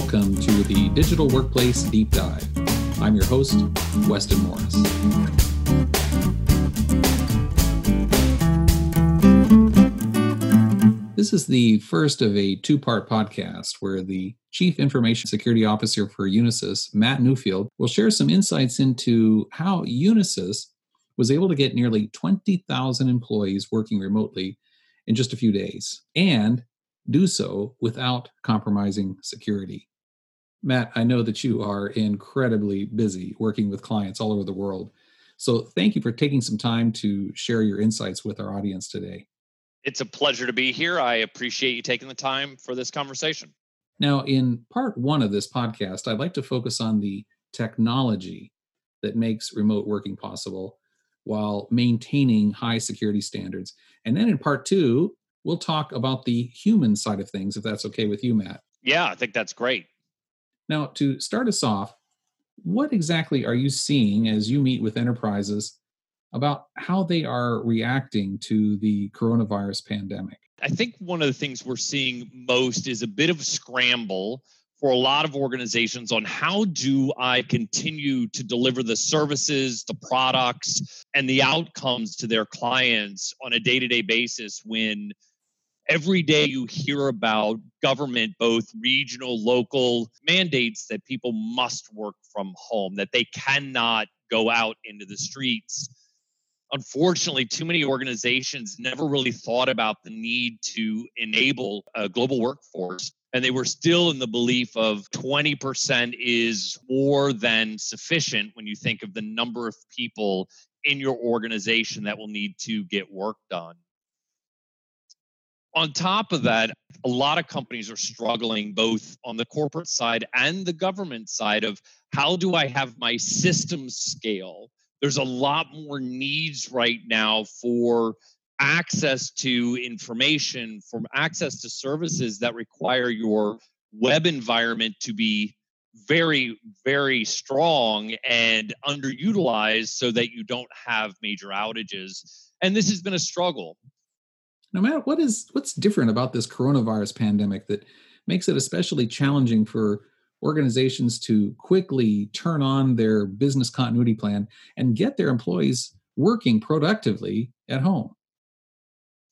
welcome to the Digital Workplace Deep Dive. I'm your host, Weston Morris. This is the first of a two part podcast where the Chief Information Security Officer for Unisys, Matt Newfield, will share some insights into how Unisys was able to get nearly 20,000 employees working remotely in just a few days and do so without compromising security. Matt, I know that you are incredibly busy working with clients all over the world. So thank you for taking some time to share your insights with our audience today. It's a pleasure to be here. I appreciate you taking the time for this conversation. Now, in part one of this podcast, I'd like to focus on the technology that makes remote working possible while maintaining high security standards. And then in part two, we'll talk about the human side of things, if that's okay with you, Matt. Yeah, I think that's great. Now, to start us off, what exactly are you seeing as you meet with enterprises about how they are reacting to the coronavirus pandemic? I think one of the things we're seeing most is a bit of a scramble for a lot of organizations on how do I continue to deliver the services, the products, and the outcomes to their clients on a day to day basis when every day you hear about government, both regional, local mandates that people must work from home, that they cannot go out into the streets. Unfortunately, too many organizations never really thought about the need to enable a global workforce. And they were still in the belief of 20% is more than sufficient when you think of the number of people in your organization that will need to get work done on top of that, a lot of companies are struggling both on the corporate side and the government side of how do I have my systems scale? There's a lot more needs right now for access to information, from access to services that require your web environment to be very, very strong and underutilized so that you don't have major outages. And this has been a struggle no matter what is what's different about this coronavirus pandemic that makes it especially challenging for organizations to quickly turn on their business continuity plan and get their employees working productively at home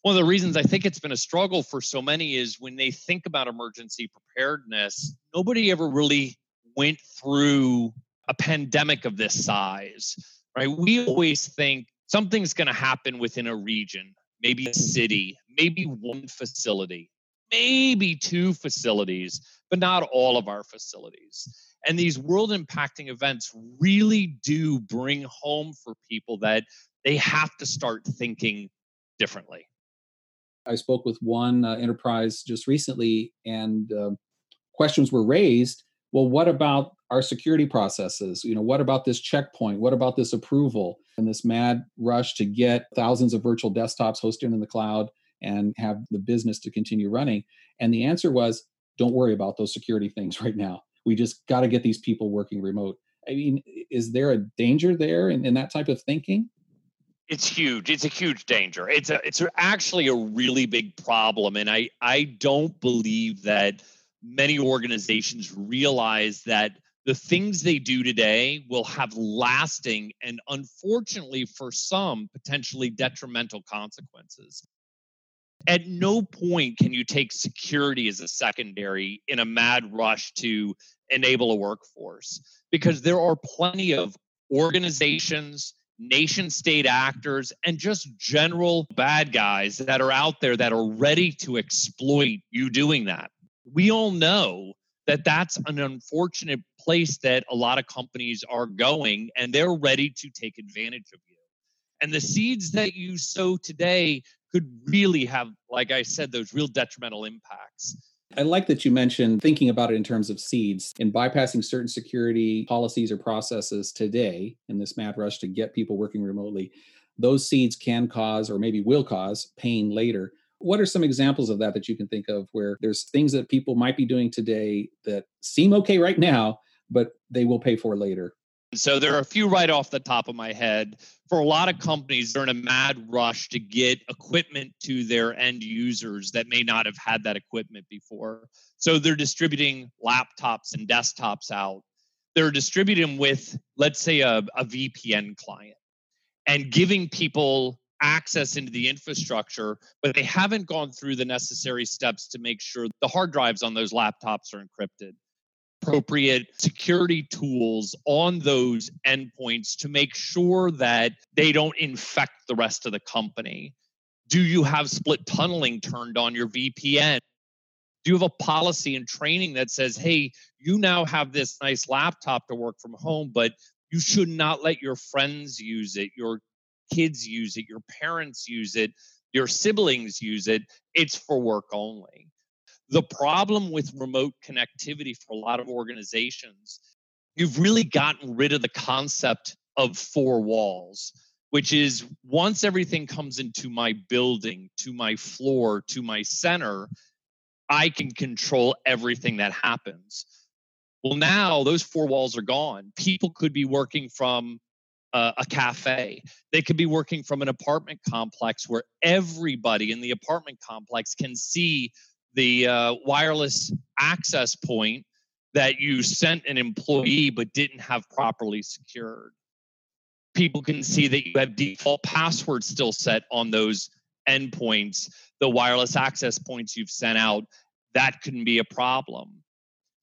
one of the reasons I think it's been a struggle for so many is when they think about emergency preparedness, nobody ever really went through a pandemic of this size, right? We always think something's going to happen within a region maybe a city, maybe one facility, maybe two facilities, but not all of our facilities. And these world impacting events really do bring home for people that they have to start thinking differently. I spoke with one uh, enterprise just recently, and uh, questions were raised. Well, what about our security processes you know what about this checkpoint? What about this approval? And this mad rush to get thousands of virtual desktops hosted in the cloud and have the business to continue running. And the answer was don't worry about those security things right now. We just got to get these people working remote. I mean is there a danger there in, in that type of thinking? It's huge. It's a huge danger. It's a it's actually a really big problem and i i don't believe that many organizations realize that the things they do today will have lasting and unfortunately for some potentially detrimental consequences. At no point can you take security as a secondary in a mad rush to enable a workforce because there are plenty of organizations nation state actors and just general bad guys that are out there that are ready to exploit you doing that. We all know that that's an unfortunate place that a lot of companies are going and they're ready to take advantage of you. And the seeds that you sow today could really have, like I said, those real detrimental impacts. I like that you mentioned thinking about it in terms of seeds and bypassing certain security policies or processes today in this mad rush to get people working remotely. Those seeds can cause, or maybe will cause, pain later. What are some examples of that that you can think of where there's things that people might be doing today that seem okay right now, but they will pay for later? So there are a few right off the top of my head. For a lot of companies, they're in a mad rush to get equipment to their end users that may not have had that equipment before. So they're distributing laptops and desktops out. They're distributing with, let's say, a, a VPN client and giving people access into the infrastructure, but they haven't gone through the necessary steps to make sure the hard drives on those laptops are encrypted appropriate security tools on those endpoints to make sure that they don't infect the rest of the company? Do you have split tunneling turned on your VPN? Do you have a policy and training that says, hey, you now have this nice laptop to work from home, but you should not let your friends use it, your kids use it, your parents use it, your siblings use it? It's for work only. The problem with remote connectivity for a lot of organizations, you've really gotten rid of the concept of four walls, which is once everything comes into my building, to my floor, to my center, I can control everything that happens. Well, now those four walls are gone. People could be working from uh, a cafe. They could be working from an apartment complex where everybody in the apartment complex can see the uh, wireless access point that you sent an employee but didn't have properly secured. People can see that you have default passwords still set on those endpoints, the wireless access points you've sent out. That can be a problem.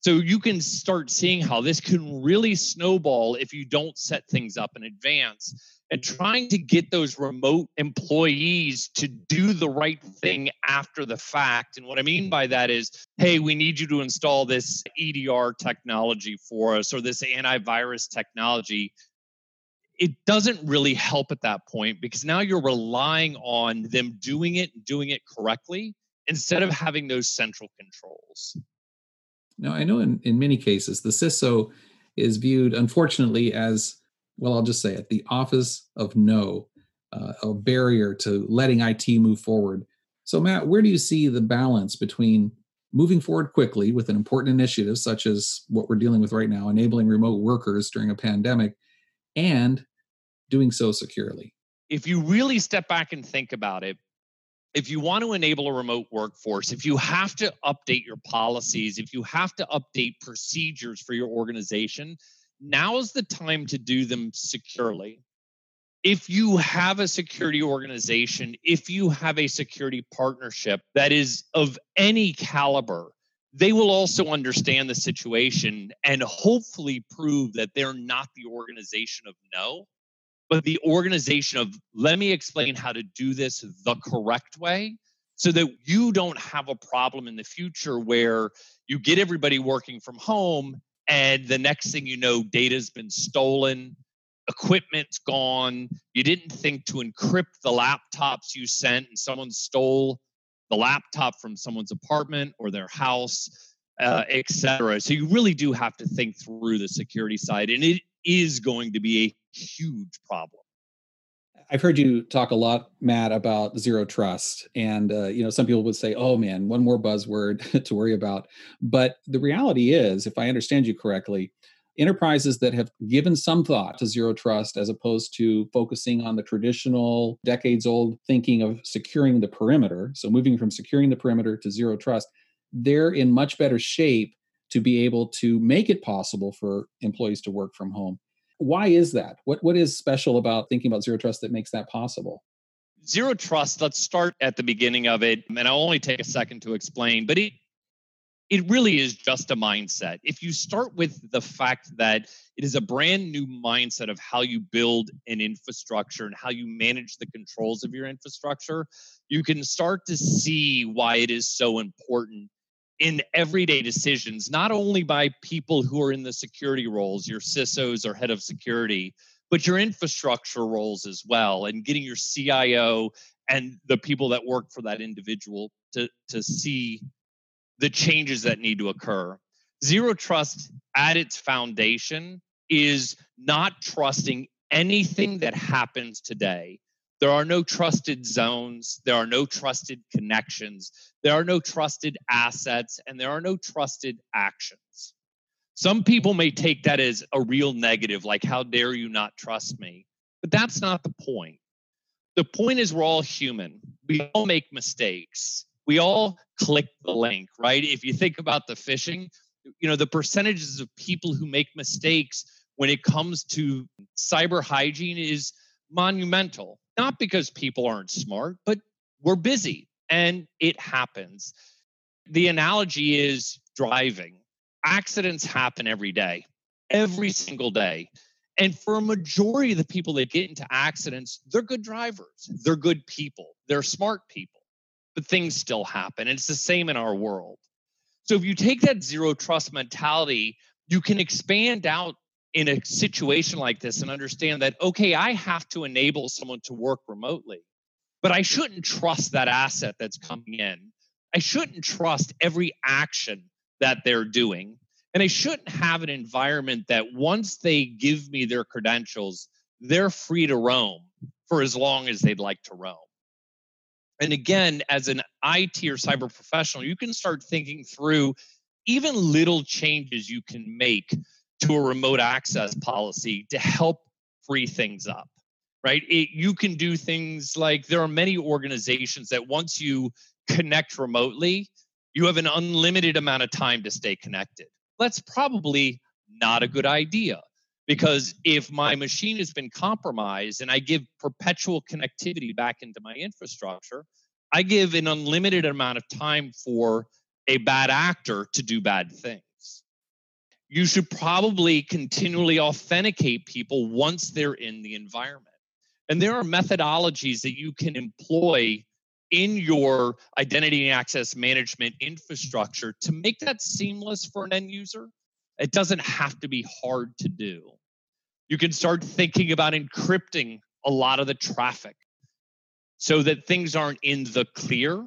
So you can start seeing how this can really snowball if you don't set things up in advance and trying to get those remote employees to do the right thing after the fact. And what I mean by that is, hey, we need you to install this EDR technology for us or this antivirus technology. It doesn't really help at that point because now you're relying on them doing it, doing it correctly, instead of having those central controls. Now, I know in, in many cases, the CISO is viewed, unfortunately, as well, I'll just say it, the office of no, uh, a barrier to letting IT move forward. So, Matt, where do you see the balance between moving forward quickly with an important initiative such as what we're dealing with right now, enabling remote workers during a pandemic, and doing so securely? If you really step back and think about it, if you want to enable a remote workforce, if you have to update your policies, if you have to update procedures for your organization, now is the time to do them securely. If you have a security organization, if you have a security partnership that is of any caliber, they will also understand the situation and hopefully prove that they're not the organization of no, but the organization of let me explain how to do this the correct way so that you don't have a problem in the future where you get everybody working from home and the next thing you know data's been stolen equipment's gone you didn't think to encrypt the laptops you sent and someone stole the laptop from someone's apartment or their house uh, etc so you really do have to think through the security side and it is going to be a huge problem I've heard you talk a lot, Matt, about zero trust, and uh, you know some people would say, "Oh man, one more buzzword to worry about." But the reality is, if I understand you correctly, enterprises that have given some thought to zero trust as opposed to focusing on the traditional decades-old thinking of securing the perimeter, so moving from securing the perimeter to zero trust, they're in much better shape to be able to make it possible for employees to work from home why is that? What what is special about thinking about zero trust that makes that possible? Zero trust, let's start at the beginning of it, and I'll only take a second to explain, but it it really is just a mindset. If you start with the fact that it is a brand new mindset of how you build an infrastructure and how you manage the controls of your infrastructure, you can start to see why it is so important in everyday decisions, not only by people who are in the security roles, your CISOs or head of security, but your infrastructure roles as well, and getting your CIO and the people that work for that individual to, to see the changes that need to occur. Zero trust at its foundation is not trusting anything that happens today there are no trusted zones, there are no trusted connections, there are no trusted assets, and there are no trusted actions. Some people may take that as a real negative, like, how dare you not trust me? But that's not the point. The point is, we're all human. We all make mistakes. We all click the link, right? If you think about the phishing, you know, the percentages of people who make mistakes when it comes to cyber hygiene is monumental. Not because people aren't smart, but we're busy and it happens. The analogy is driving. Accidents happen every day, every single day. And for a majority of the people that get into accidents, they're good drivers, they're good people, they're smart people, but things still happen. And it's the same in our world. So if you take that zero trust mentality, you can expand out in a situation like this and understand that, okay, I have to enable someone to work remotely, but I shouldn't trust that asset that's coming in. I shouldn't trust every action that they're doing. And I shouldn't have an environment that once they give me their credentials, they're free to roam for as long as they'd like to roam. And again, as an IT or cyber professional, you can start thinking through even little changes you can make to a remote access policy to help free things up right? It, you can do things like there are many organizations that once you connect remotely you have an unlimited amount of time to stay connected. That's probably not a good idea because if my machine has been compromised and i give perpetual connectivity back into my infrastructure i give an unlimited amount of time for a bad actor to do bad things you should probably continually authenticate people once they're in the environment. And there are methodologies that you can employ in your identity and access management infrastructure to make that seamless for an end user. It doesn't have to be hard to do. You can start thinking about encrypting a lot of the traffic so that things aren't in the clear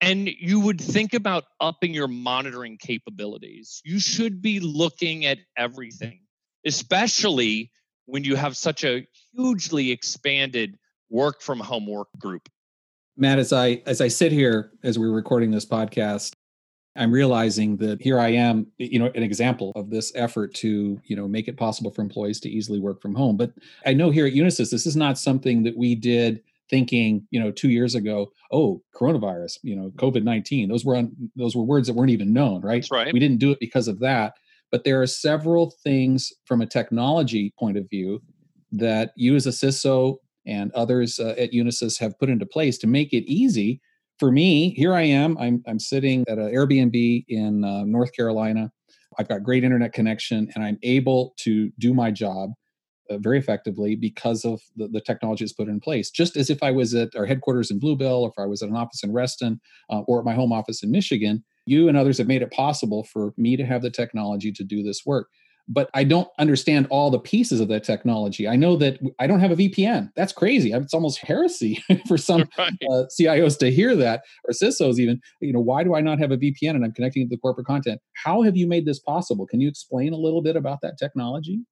and you would think about upping your monitoring capabilities. You should be looking at everything, especially when you have such a hugely expanded work from home work group. Matt, as I as I sit here as we're recording this podcast, I'm realizing that here I am, you know, an example of this effort to, you know, make it possible for employees to easily work from home. But I know here at Unisys, this is not something that we did thinking, you know, two years ago, oh, coronavirus, you know, COVID nineteen. Those were those were words that weren't even known, right? That's right. We didn't do it because of that. But there are several things from a technology point of view that you as a CISO and others uh, at Unisys have put into place to make it easy for me. Here I am. I'm I'm sitting at an Airbnb in uh, North Carolina. I've got great internet connection, and I'm able to do my job uh, very effectively because of the, the technology that's put in place. Just as if I was at our headquarters in Blue Bell, or if I was at an office in Reston, uh, or at my home office in Michigan, you and others have made it possible for me to have the technology to do this work. But I don't understand all the pieces of that technology. I know that I don't have a VPN. That's crazy. It's almost heresy for some right. uh, CIOs to hear that, or CISOs even. You know, why do I not have a VPN and I'm connecting to the corporate content? How have you made this possible? Can you explain a little bit about that technology?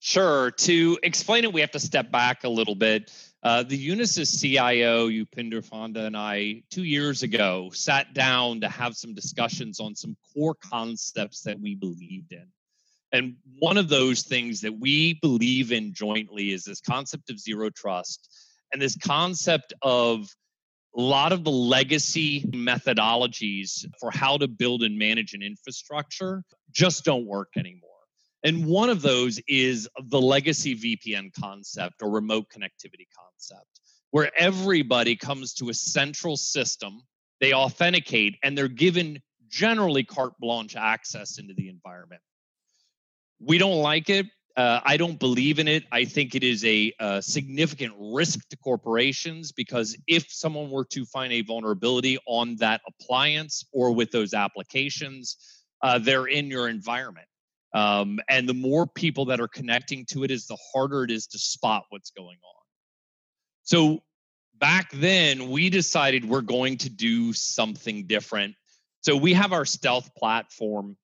Sure. To explain it, we have to step back a little bit. Uh, the Unisys CIO, Upinder Fonda, and I, two years ago, sat down to have some discussions on some core concepts that we believed in. And one of those things that we believe in jointly is this concept of zero trust and this concept of a lot of the legacy methodologies for how to build and manage an infrastructure just don't work anymore. And one of those is the legacy VPN concept or remote connectivity concept, where everybody comes to a central system, they authenticate, and they're given generally carte blanche access into the environment. We don't like it. Uh, I don't believe in it. I think it is a, a, significant risk to corporations because if someone were to find a vulnerability on that appliance or with those applications, uh, they're in your environment. Um, and the more people that are connecting to it is the harder it is to spot what's going on. So back then, we decided we're going to do something different. So we have our stealth platform,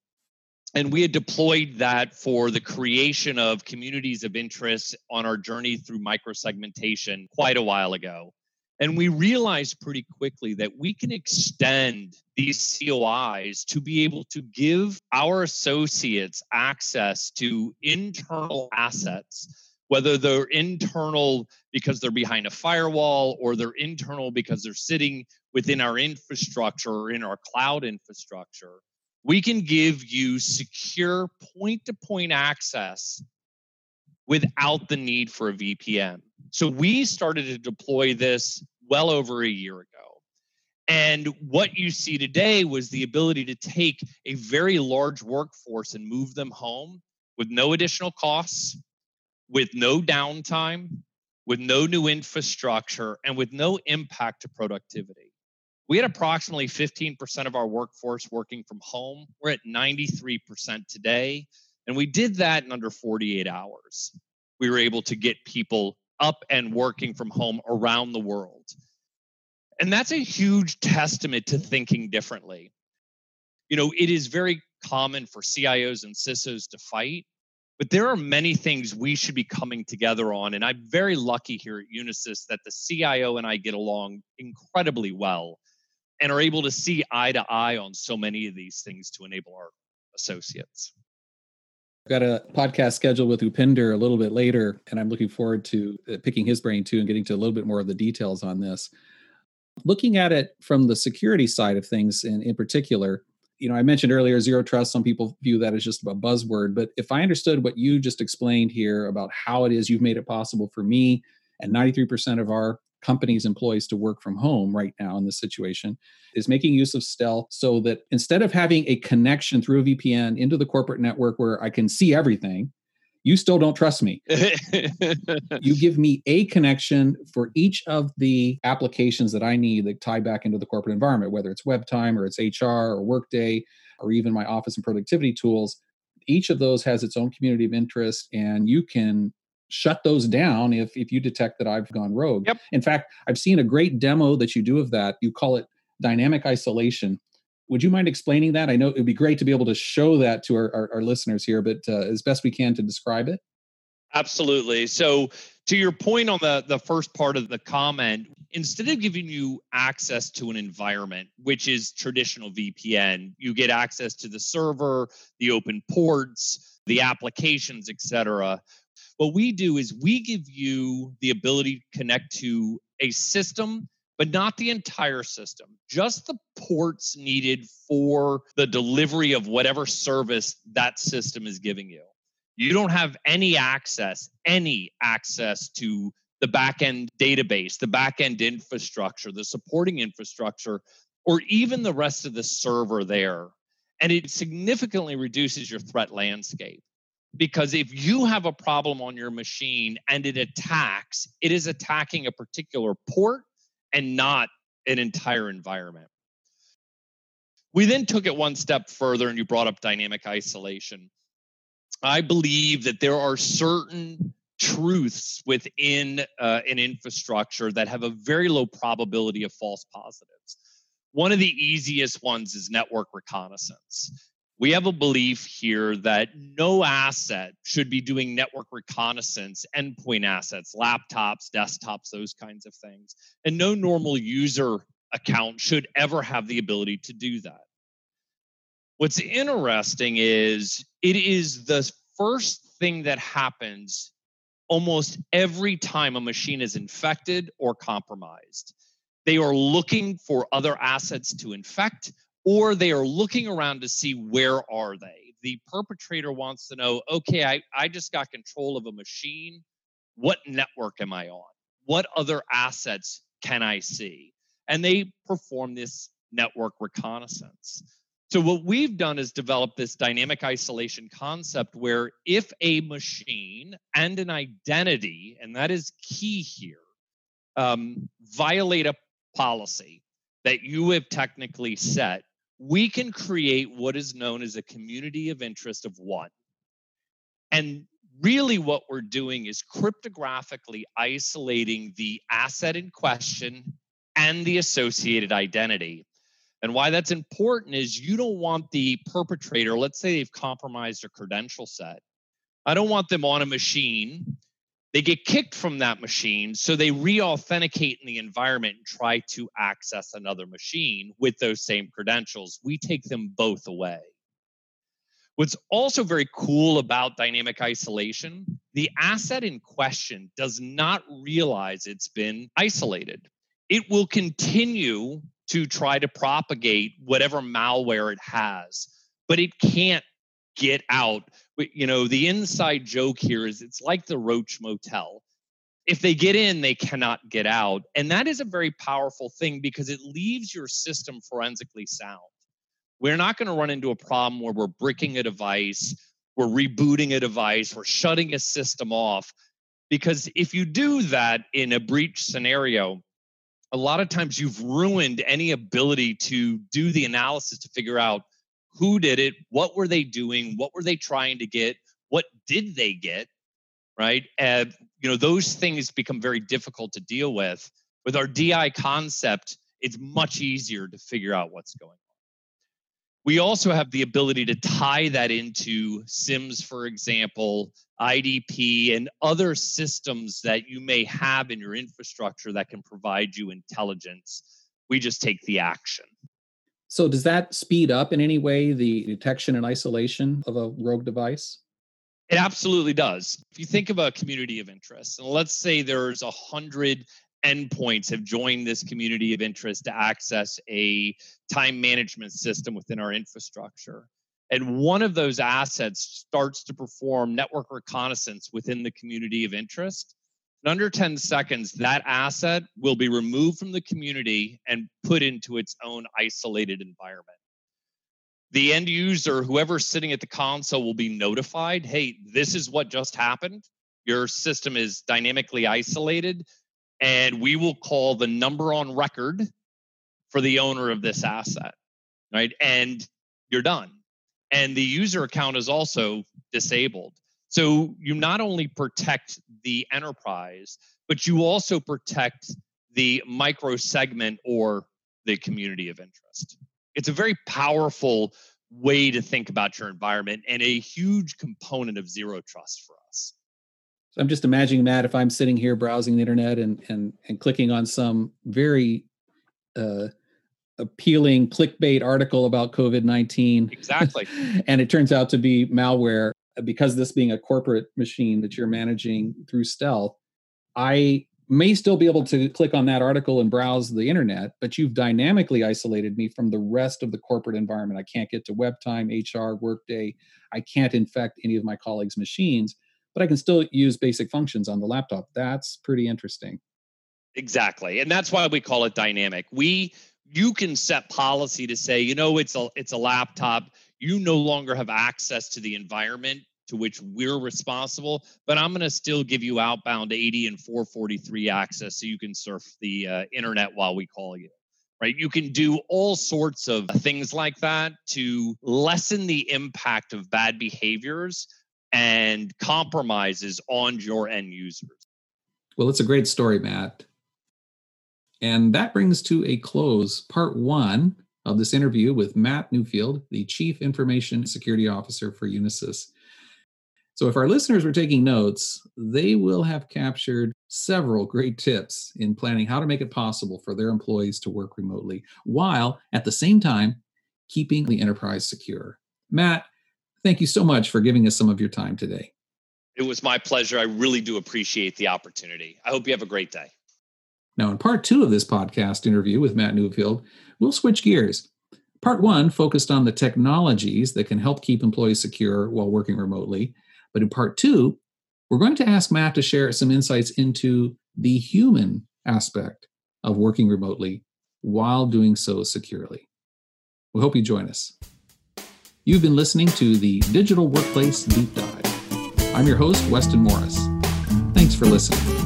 and we had deployed that for the creation of communities of interest on our journey through microsegmentation quite a while ago. And we realized pretty quickly that we can extend these COIs to be able to give our associates access to internal assets, whether they're internal because they're behind a firewall or they're internal because they're sitting within our infrastructure or in our cloud infrastructure. We can give you secure point to point access without the need for a VPN. So we started to deploy this well over a year ago. And what you see today was the ability to take a very large workforce and move them home with no additional costs, with no downtime, with no new infrastructure, and with no impact to productivity. We had approximately 15% of our workforce working from home. We're at 93% today. And we did that in under 48 hours. We were able to get people up and working from home around the world. And that's a huge testament to thinking differently. You know, it is very common for CIOs and CISOs to fight, but there are many things we should be coming together on. And I'm very lucky here at Unisys that the CIO and I get along incredibly well and are able to see eye to eye on so many of these things to enable our associates. Got a podcast scheduled with Upinder a little bit later, and I'm looking forward to uh, picking his brain too and getting to a little bit more of the details on this. Looking at it from the security side of things, in, in particular, you know, I mentioned earlier zero trust. Some people view that as just a buzzword, but if I understood what you just explained here about how it is you've made it possible for me and 93% of our company's employees to work from home right now in this situation is making use of stealth so that instead of having a connection through a VPN into the corporate network where I can see everything, you still don't trust me. you give me a connection for each of the applications that I need that tie back into the corporate environment, whether it's web time or it's HR or Workday or even my office and productivity tools. Each of those has its own community of interest, and you can shut those down if if you detect that I've gone rogue. Yep. In fact, I've seen a great demo that you do of that. You call it dynamic isolation. Would you mind explaining that? I know it would be great to be able to show that to our, our, our listeners here, but uh, as best we can to describe it. Absolutely. So, to your point on the the first part of the comment, instead of giving you access to an environment, which is traditional VPN, you get access to the server, the open ports, the applications, etc. What we do is we give you the ability to connect to a system, but not the entire system, just the ports needed for the delivery of whatever service that system is giving you. You don't have any access, any access to the backend database, the backend infrastructure, the supporting infrastructure, or even the rest of the server there. And it significantly reduces your threat landscape because if you have a problem on your machine and it attacks, it is attacking a particular port and not an entire environment. We then took it one step further, and you brought up dynamic isolation. I believe that there are certain truths within uh, an infrastructure that have a very low probability of false positives. One of the easiest ones is network reconnaissance we have a belief here that no asset should be doing network reconnaissance, endpoint assets, laptops, desktops, those kinds of things. And no normal user account should ever have the ability to do that. What's interesting is it is the first thing that happens almost every time a machine is infected or compromised. They are looking for other assets to infect or they are looking around to see where are they. The perpetrator wants to know okay I, I just got control of a machine. What network am i on? What other assets can i see? And they perform this network reconnaissance. So what we've done is develop this dynamic isolation concept where if a machine and an identity and that is key here um, violate a policy that you have technically set we can create what is known as a community of interest of one. And really, what we're doing is cryptographically isolating the asset in question and the associated identity. And why that's important is you don't want the perpetrator, let's say they've compromised a credential set. I don't want them on a machine They get kicked from that machine, so they re authenticate in the environment and try to access another machine with those same credentials. We take them both away. What's also very cool about dynamic isolation, the asset in question does not realize it's been isolated. It will continue to try to propagate whatever malware it has, but it can't get out. But, You know, the inside joke here is it's like the Roach Motel. If they get in, they cannot get out. And that is a very powerful thing because it leaves your system forensically sound. We're not going to run into a problem where we're bricking a device, we're rebooting a device, we're shutting a system off. Because if you do that in a breach scenario, a lot of times you've ruined any ability to do the analysis to figure out who did it, what were they doing, what were they trying to get, what did they get, right? And you know those things become very difficult to deal with. With our DI concept, it's much easier to figure out what's going on. We also have the ability to tie that into SIEMs, for example, IDP, and other systems that you may have in your infrastructure that can provide you intelligence. We just take the action. So, does that speed up in any way the detection and isolation of a rogue device? It absolutely does. If you think of a community of interest, and let's say there's a hundred endpoints have joined this community of interest to access a time management system within our infrastructure. And one of those assets starts to perform network reconnaissance within the community of interest. In under 10 seconds, that asset will be removed from the community and put into its own isolated environment. The end user, whoever's sitting at the console, will be notified hey, this is what just happened. Your system is dynamically isolated and we will call the number on record for the owner of this asset, right? And you're done. And the user account is also disabled. So you not only protect the enterprise, but you also protect the micro segment or the community of interest. It's a very powerful way to think about your environment and a huge component of zero trust for us. So I'm just imagining Matt if I'm sitting here browsing the internet and and and clicking on some very uh, appealing clickbait article about COVID nineteen. Exactly. and it turns out to be malware because this being a corporate machine that you're managing through stealth. I may still be able to click on that article and browse the internet, but you've dynamically isolated me from the rest of the corporate environment. I can't get to web time, HR, workday. I can't infect any of my colleagues' machines but I can still use basic functions on the laptop. That's pretty interesting. Exactly. And that's why we call it dynamic. We you can set policy to say, you know, it's a it's a laptop. You no longer have access to the environment to which we're responsible, but I'm going to still give you outbound 80 and 443 access so you can surf the uh, internet while we call you. Right? You can do all sorts of things like that to lessen the impact of bad behaviors and compromises on your end users. Well, it's a great story, Matt. And that brings to a close part one of this interview with Matt Newfield, the Chief Information Security Officer for Unisys. So, if our listeners were taking notes, they will have captured several great tips in planning how to make it possible for their employees to work remotely while at the same time keeping the enterprise secure. Matt, Thank you so much for giving us some of your time today. It was my pleasure. I really do appreciate the opportunity. I hope you have a great day. Now, in part two of this podcast interview with Matt Newfield, we'll switch gears. Part one focused on the technologies that can help keep employees secure while working remotely. But in part two, we're going to ask Matt to share some insights into the human aspect of working remotely while doing so securely. We hope you join us. You've been listening to the Digital Workplace Deep Dive. I'm your host, Weston Morris. Thanks for listening.